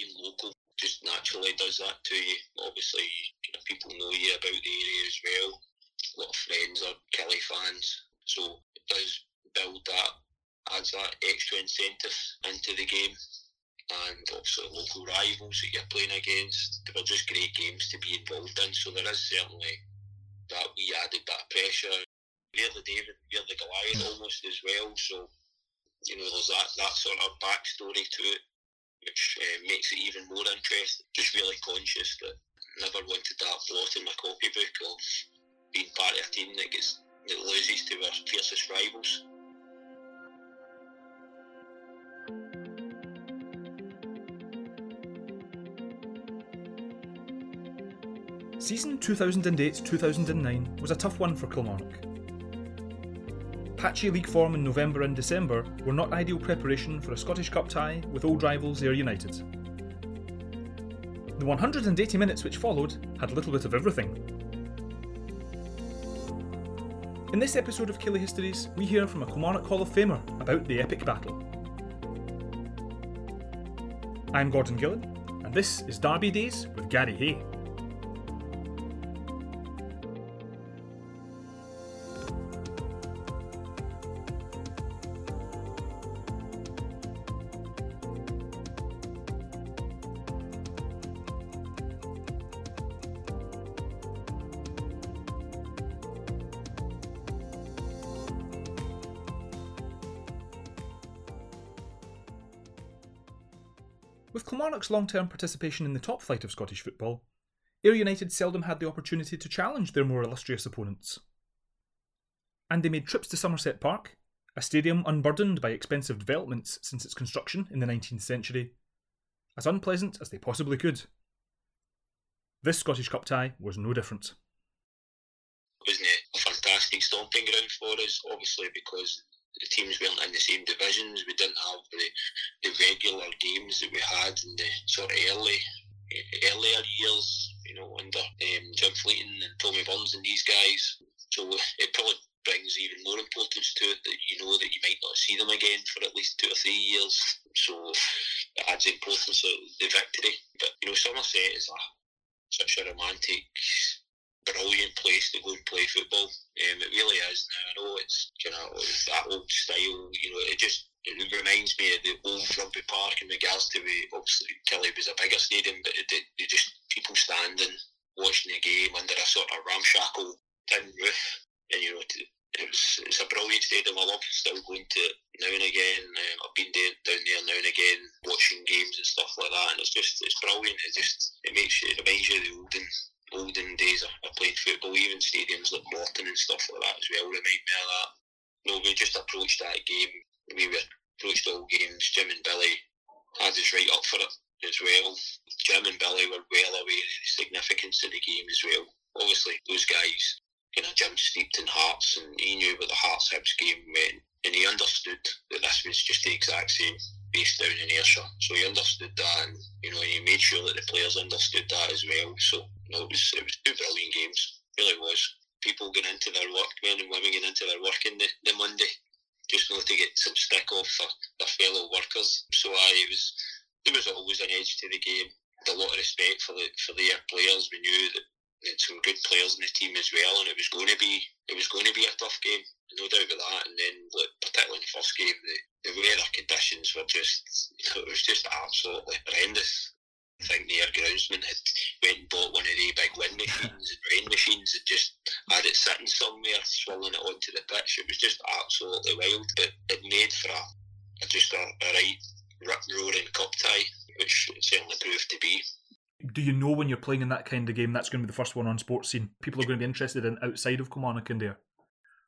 being local just naturally does that to you. Obviously, you know, people know you about the area as well. A lot of friends are Killie fans, so it does build that, adds that extra incentive into the game. And also local rivals that you're playing against, they were just great games to be involved in. So there is certainly that we added that pressure. We're the David, we're the Goliath almost as well. So you know, there's that, that sort of backstory to it, which uh, makes it even more interesting. Just really conscious that never wanted that blot in my copybook of being part of a team that gets that loses to our fiercest rivals. Season 2008 2009 was a tough one for Kilmarnock. Patchy league form in November and December were not ideal preparation for a Scottish Cup tie with old rivals Ayr United. The 180 minutes which followed had a little bit of everything. In this episode of Killie Histories, we hear from a Kilmarnock Hall of Famer about the epic battle. I'm Gordon Gillen, and this is Derby Days with Gary Hay. With Kilmarnock's long term participation in the top flight of Scottish football, Ayr United seldom had the opportunity to challenge their more illustrious opponents. And they made trips to Somerset Park, a stadium unburdened by expensive developments since its construction in the 19th century, as unpleasant as they possibly could. This Scottish Cup tie was no different. Wasn't it a fantastic stomping ground for us? Obviously, because the teams weren't in the same divisions. We didn't have the, the regular games that we had in the sort of early earlier years, you know, under um, Jim Fleeting and Tommy Burns and these guys. So it probably brings even more importance to it that you know that you might not see them again for at least two or three years. So it adds importance to the victory. But you know, Somerset is a such a romantic brilliant place to go and play football. Um, it really is. Now I know it's kind of that old style. You know, it just it reminds me of the old rugby park in regards to the obviously Killie was a bigger stadium, but it, it, it just people standing watching the game under a sort of ramshackle tin roof, and you know. To, it was, it's a brilliant stadium. I love still going to it now and again. Um, I've been down there now and again watching games and stuff like that, and it's just it's brilliant. It just it makes you it reminds you of the olden olden days of playing football, even stadiums like Morton and stuff like that as well remind me of that. No, we just approached that game. We were approached all games. Jim and Billy had us right up for it as well. Jim and Billy were well aware of the significance of the game as well. Obviously, those guys, you know, Jim steeped in Hearts, and he knew what the Hearts Hibs game meant, and he understood that this was just the exact same based down in Ayrshire. So he understood that, and you know, he made sure that the players understood that as well. So you know, it was it was two brilliant games. It really was. People going into their work, men and women going into their work in the, the Monday, just not to get some stick off for their fellow workers. So I it was there was always an edge to the game. A lot of respect for the for the players. We knew that had some good players in the team as well, and it was going to be it was going to be a tough game, no doubt about that. And then, like, particularly in the first game, the, the weather conditions were just you know, it was just absolutely horrendous. I think the Ayr groundsman had went and bought one of the big wind machines and rain machines and just had it sitting somewhere, swirling it onto the pitch. It was just absolutely wild. But it made for a, a just a, a right rip roaring cup tie, which it certainly proved to be do you know when you're playing in that kind of game that's going to be the first one on Sportscene? People are going to be interested in outside of Kilmarnock and there.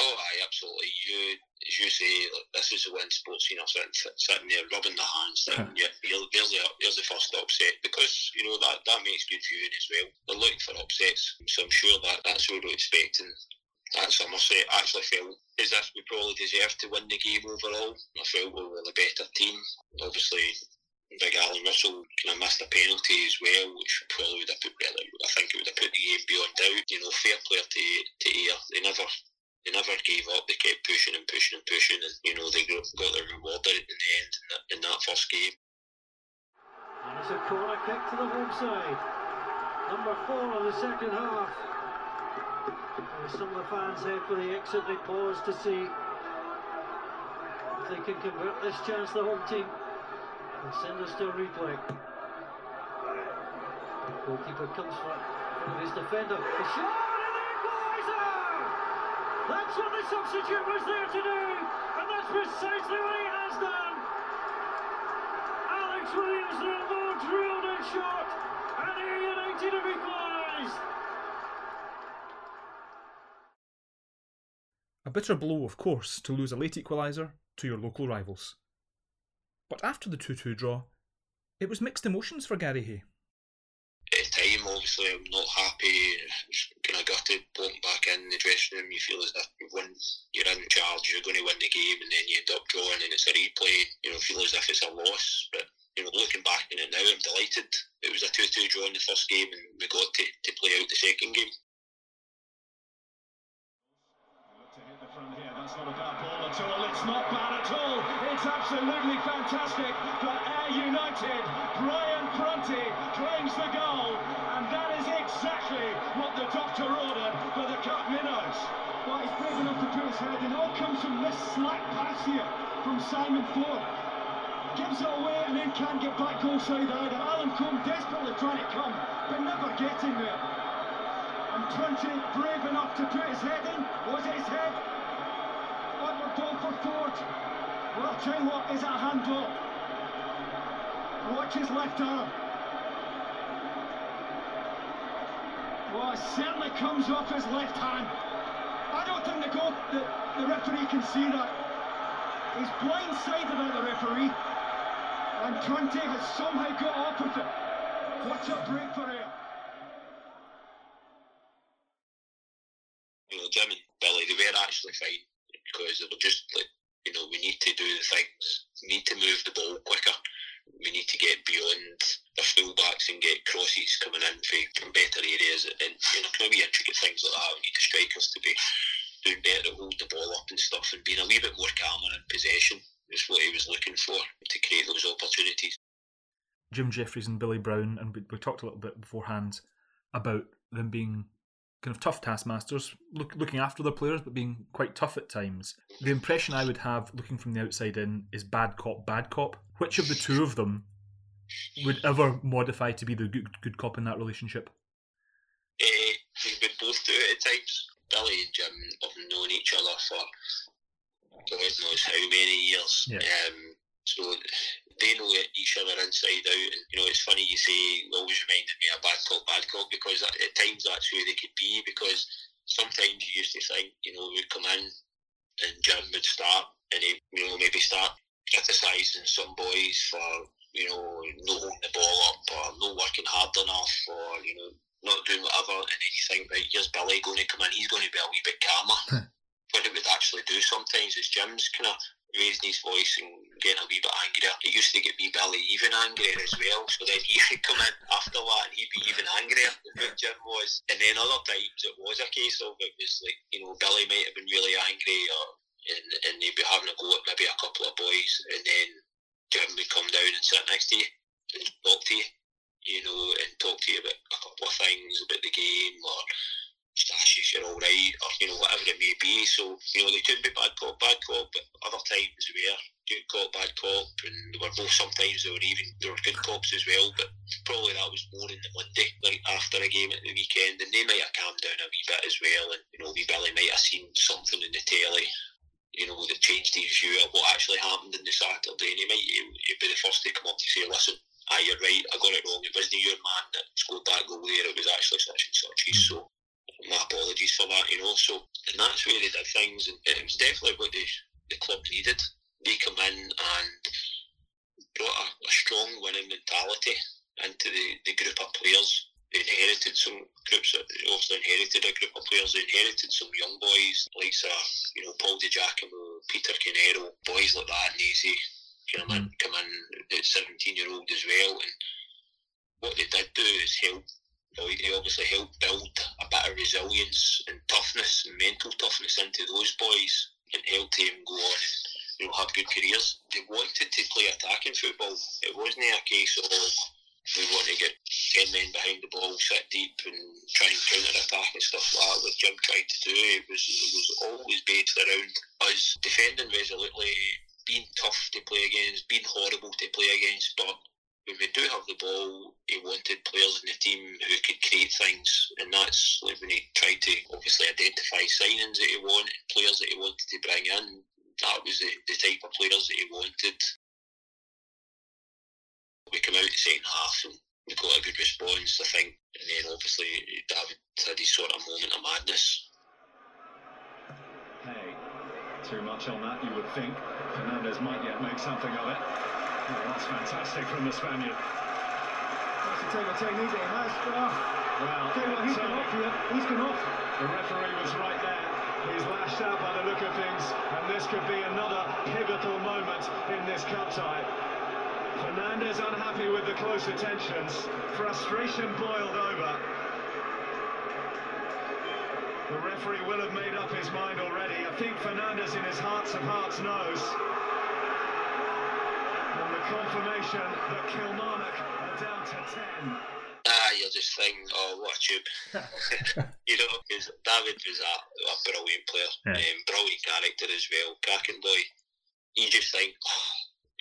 Oh, aye, absolutely. You, as you say, like, this is the one Sportscene. I'm sitting, sitting there rubbing the hands. Huh. Yeah, there's the, there's the first upset because you know that that makes good viewing as well. They're looking for upsets, so I'm sure that that's what we're expecting. At Somerset, actually felt as if we probably deserved to win the game overall. I felt we were the better team. Obviously, Big Alan Russell kind of missed a penalty as well, which probably would have put well, I think it would have put the game beyond doubt. You know, fair play to to Ayr. They never they never gave up. They kept pushing and pushing and pushing, and you know they got, got their reward out in the end in that, in that first game. It's a corner kick to the home side. Number four of the second half. Some of the fans head for the exit, they pause to see if they can convert this chance, the home team, and send us to a replay. Goalkeeper comes from, his defender. The shot and the equaliser! That's what the substitute was there to do, and that's precisely what he has done. Alex Williams, the drilled in short, and Ayr United have equalised. A bitter blow, of course, to lose a late equaliser to your local rivals. But after the 2 2 draw, it was mixed emotions for Gary Hay. At the time, obviously, I'm not happy. Kind of gutted, walking back in the dressing room. You feel as if you've won, you're in charge, you're going to win the game, and then you end up drawing, and it's a replay. You know, feel as if it's a loss. But you know, looking back on it now, I'm delighted. It was a 2 2 draw in the first game, and we got to, to play out the second game. That's not a bad ball at all. It's not bad at all. It's absolutely fantastic for Ayr United. Brian Prunty claims the goal, and that is exactly what the doctor ordered for the cup minnows. Well, he's brave enough to put his head in. All comes from this slack pass here from Simon Ford. Gives it away and then can't get back goal side either. Alan Combe desperately trying to come, but never getting there. And Prunty brave enough to put his head in. Was it his head? Onward goal for Ford. Well, I'll tell you what, is a handball? Watch his left arm. Well, it certainly comes off his left hand. I don't think the goal, the, the referee can see that. He's blindsided by the referee. And Prunty has somehow got off with it. What a break for him. You know, Jim and Billy, they were actually fine because they were just like, you know, we need to do the things, need to move the ball quicker. We need to get beyond the fullbacks and get crosses coming in from better areas and you know, of intricate things like that. We need the strikers to be doing better at holding the ball up and stuff and being a wee bit more calmer in possession is what he was looking for to create those opportunities. Jim Jeffries and Billy Brown, and we talked a little bit beforehand about them being kind of tough taskmasters, look, looking after their players, but being quite tough at times. The impression I would have looking from the outside in is bad cop, bad cop. Which of the two of them would ever modify to be the good, good cop in that relationship? Uh, we would both do it at times. Billy and Jim have known each other for God knows how many years. Yeah. Um, so they each other inside out. And, you know, it's funny you say, always reminded me of bad cop, bad cop, because at, at times that's who they could be. Because sometimes you used to think, you know, we'd come in and Jim would start and he, you know, maybe start criticising some boys for, you know, not holding the ball up or not working hard enough or, you know, not doing whatever. And then you think, right, here's Billy going to come in, he's going to be a wee bit calmer. what it would actually do sometimes is Jim's kind of raising his voice and getting a wee bit angrier. It used to get me Billy even angrier as well. So then he would come in after that and he'd be even angrier than what Jim was. And then other times it was a case of it was like, you know, Billy might have been really angry or and, and they'd be having a go at maybe a couple of boys and then Jim would come down and sit next to you and talk to you, you know, and talk to you about a couple of things about the game or Stash if you're all right, or you know whatever it may be. So you know they could be bad cop, bad cop, but other times they were good cop, bad cop, and they were both. Sometimes they were even they were good cops as well. But probably that was more in the Monday, like after a game at the weekend, and they might have calmed down a wee bit as well. And you know, wee Billy might have seen something in the telly. You know, that changed his view of what actually happened in the Saturday, and he might he'd be the first to come up to say, "Listen, ah, you're right, I got it wrong. It wasn't your man that scored that goal there. It was actually such and such." So my apologies for that, you know. So, and that's where they did things, and it was definitely what the, the club needed. They come in and brought a, a strong winning mentality into the, the group of players. They inherited some groups, they also inherited a group of players. They inherited some young boys, like uh, you know Paul Di Giacomo, Peter Canero, boys like that, and easy come in, come in at 17 year old as well. And what they did do is help they obviously helped build a bit of resilience and toughness and mental toughness into those boys and helped them go on and you know, have good careers. They wanted to play attacking football. It wasn't a case of we want to get 10 men behind the ball, sit deep and try and counter attack and stuff like that, what Jim tried to do. It was, it was always based around us defending resolutely, being tough to play against, being horrible to play against, but when we do have the ball, he wanted players in the team who could create things, and that's like when he tried to obviously identify signings that he wanted, players that he wanted to bring in. That was the, the type of players that he wanted. We come out the second half and we got a good response, I think, and then obviously David had his sort of moment of madness. Hey, too much on that, you would think. Fernandez might yet make something of it. Oh, that's fantastic from the Spaniard. That's type of technique that he has. Oh, Well, tell you what, he's gone off here. He's gone off. the referee was right there. He's lashed out by the look of things, and this could be another pivotal moment in this cup tie. Fernandez unhappy with the close attentions. Frustration boiled over. The referee will have made up his mind already. I think Fernandez in his hearts of hearts knows. And the confirmation that Kilmarnock are down to 10. Ah, you're just thinking, oh, what a tube. you know, 'cause David was a, a brilliant player, Yeah. um, brilliant character as well, cracking boy. You just think, oh,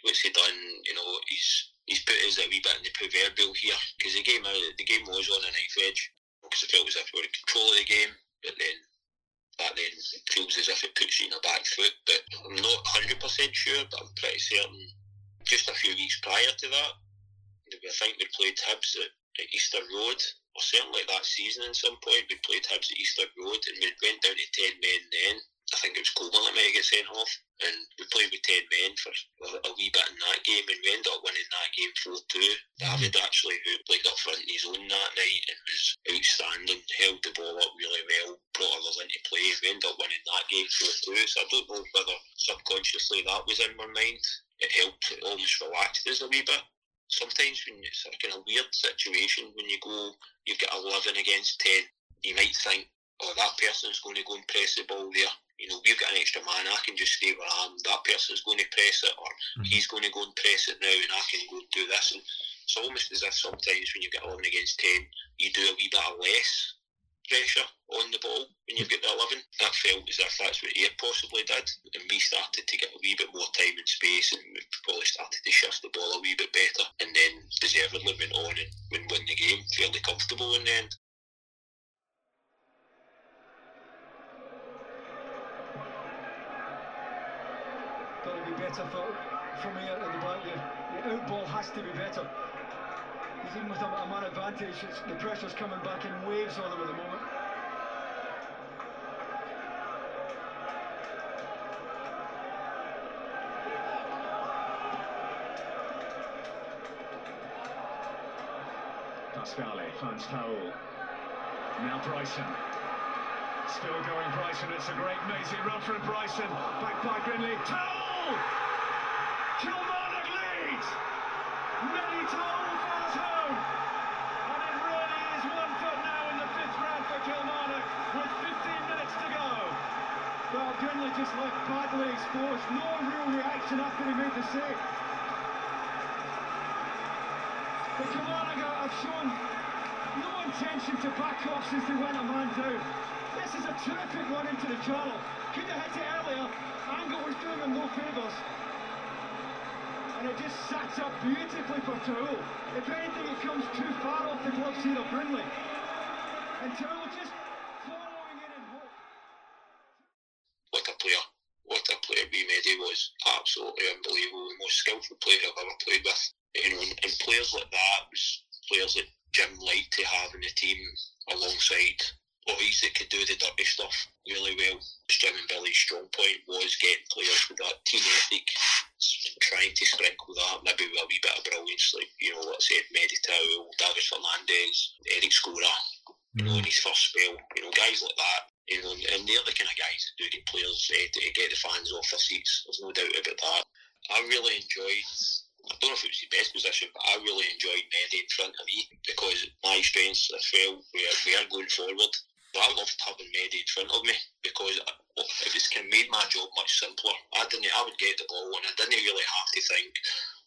what's he done? You know, he's he's put us a wee bit in the proverbial here because the game uh, the game was on a knife edge because it felt as if we were in control of the game, but then that then feels as if it puts you in a back foot. But I'm not 100% sure, but I'm pretty certain. Just a few weeks prior to that, I think we played Hibs at, at Easter Road, or certainly that season at some point, we played Hibs at Easter Road and we went down to 10 men then. I think it was Coleman that might get sent off, and we played with 10 men for a, wee bit in that game, and we ended up winning that game 4 2. David hmm. actually, who played up front in his own that night and was outstanding, held the ball up really well, brought others into play. We ended up winning that game 4 2. So I don't know whether subconsciously that was in my mind. It helped, it almost relaxed us a wee bit sometimes when it's a kind of weird situation when you go, you've got 11 against 10, you might think, oh, that person's going to go and press the ball there. You know, we've got an extra man, I can just stay where I am. That person's going to press it, or Mhm. he's going to go and press it now, and I can go and do this. And it's almost as if sometimes when you've got 11 against 10, you do a wee bit of less pressure on the ball when you've got the 11. That felt as if that's what he possibly did. And we started to get a wee bit more time and space and we probably started to shift the ball a wee bit better. And then deservedly went on and win, win the game fairly comfortable in the end. Got to be better for, from here at the back there. The out ball has to be better. Because even with a, a man advantage, it's, the pressure's coming back in waves on them at the moment. Pascali finds Taouil. Now Bryson. Still going Bryson. It's a great mazy run from Bryson. Back by Grindlay. Taouil! Kilmarnock leads! Well, Grindlay just left badly exposed. No real reaction after he made the save. The Kilmarnock have shown no intention to back off since they went a man down. This is a terrific run into the channel. Could have hit it earlier. Angle was doing him no favours. And it just sets up beautifully for Taouil. If anything, it comes too far off the gloves here of Grindlay. And Taouil just following it in hope. What a player. What a player B Mehdi was. Absolutely unbelievable. The most skillful player I've ever played with. You know, and, and players like that was players that Jim liked to have in the team alongside boys that could do the dirty stuff really well. Jim and Billy's strong point was getting players with that team ethic, trying to sprinkle that maybe with a wee bit of brilliance, like, you know, let's say Mehdi Taouil, David Fernandez, Eric Skora, you know, in his first spell, you know, guys like that. You know, and they're the kind of guys that do get players uh, to get the fans off their seats. There's no doubt about that. I really enjoyed. I don't know if it was the best position, but I really enjoyed Mehdi in front of me because my strengths, I felt, were, were going forward. But I loved having Mehdi in front of me because it was kind of made my job much simpler. I didn't. I would get the ball and I didn't really have to think.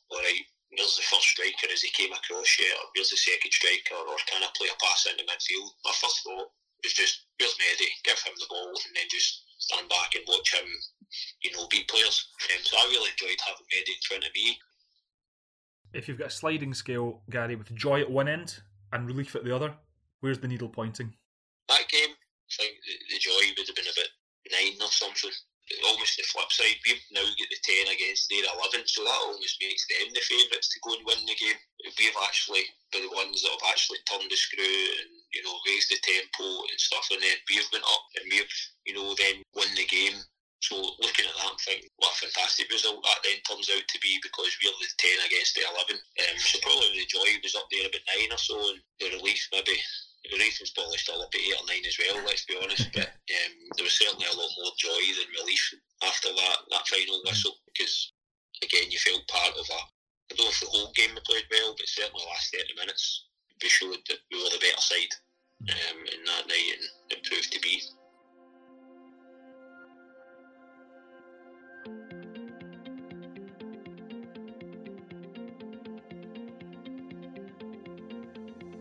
All right, where's the first striker as he came across yet, or where's the second striker, or can I play a pass into midfield? My first thought was just, where's Mehdi? Give him the ball and then just stand back and watch him, you know, beat players. Um, so I really enjoyed having Mehdi in front of me. If you've got a sliding scale, Gary, with joy at one end and relief at the other, where's the needle pointing? That game, I think the, the joy would have been about nine or something almost the flip side. We've now got the 10 against their 11, so that almost makes them the favourites to go and win the game. We've actually been the ones that have actually turned the screw and, you know, raised the tempo and stuff, and then we've been up and we've, you know, then won the game. So looking at that, I'm thinking, what a fantastic result that then turns out to be because we're the 10 against the 11. Um, so probably the joy was up there about 9 or so, and the relief maybe the was probably still up at eight or nine as well. Let's be honest, but um, there was certainly a lot more joy than relief after that that final whistle because again you felt part of a. I don't know if the whole game we played well, but certainly the last thirty minutes we showed that we were the better side um, in that night, and it proved to be.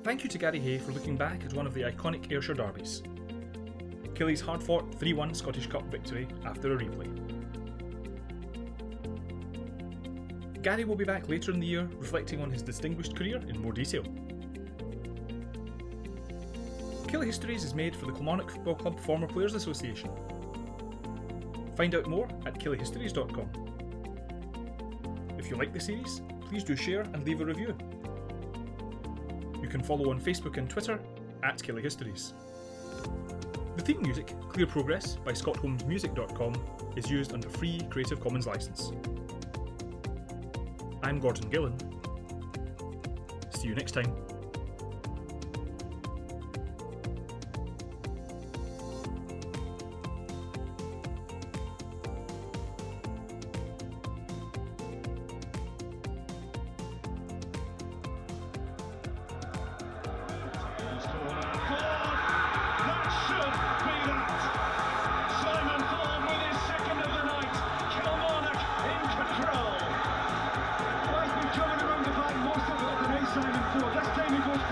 Thank you to Gary Hay for looking back at one of the iconic Ayrshire derbies. Killie's hard fought 3 1 Scottish Cup victory after a replay. Gary will be back later in the year reflecting on his distinguished career in more detail. Killie Histories is made for the Kilmarnock Football Club Former Players Association. Find out more at killiehistories.com. If you like the series, please do share and leave a review. You can follow on Facebook and Twitter at Killie Histories. The theme music, Clear Progress by ScottHolmesMusic.com, is used under free Creative Commons license. I'm Gordon Gillen. See you next time.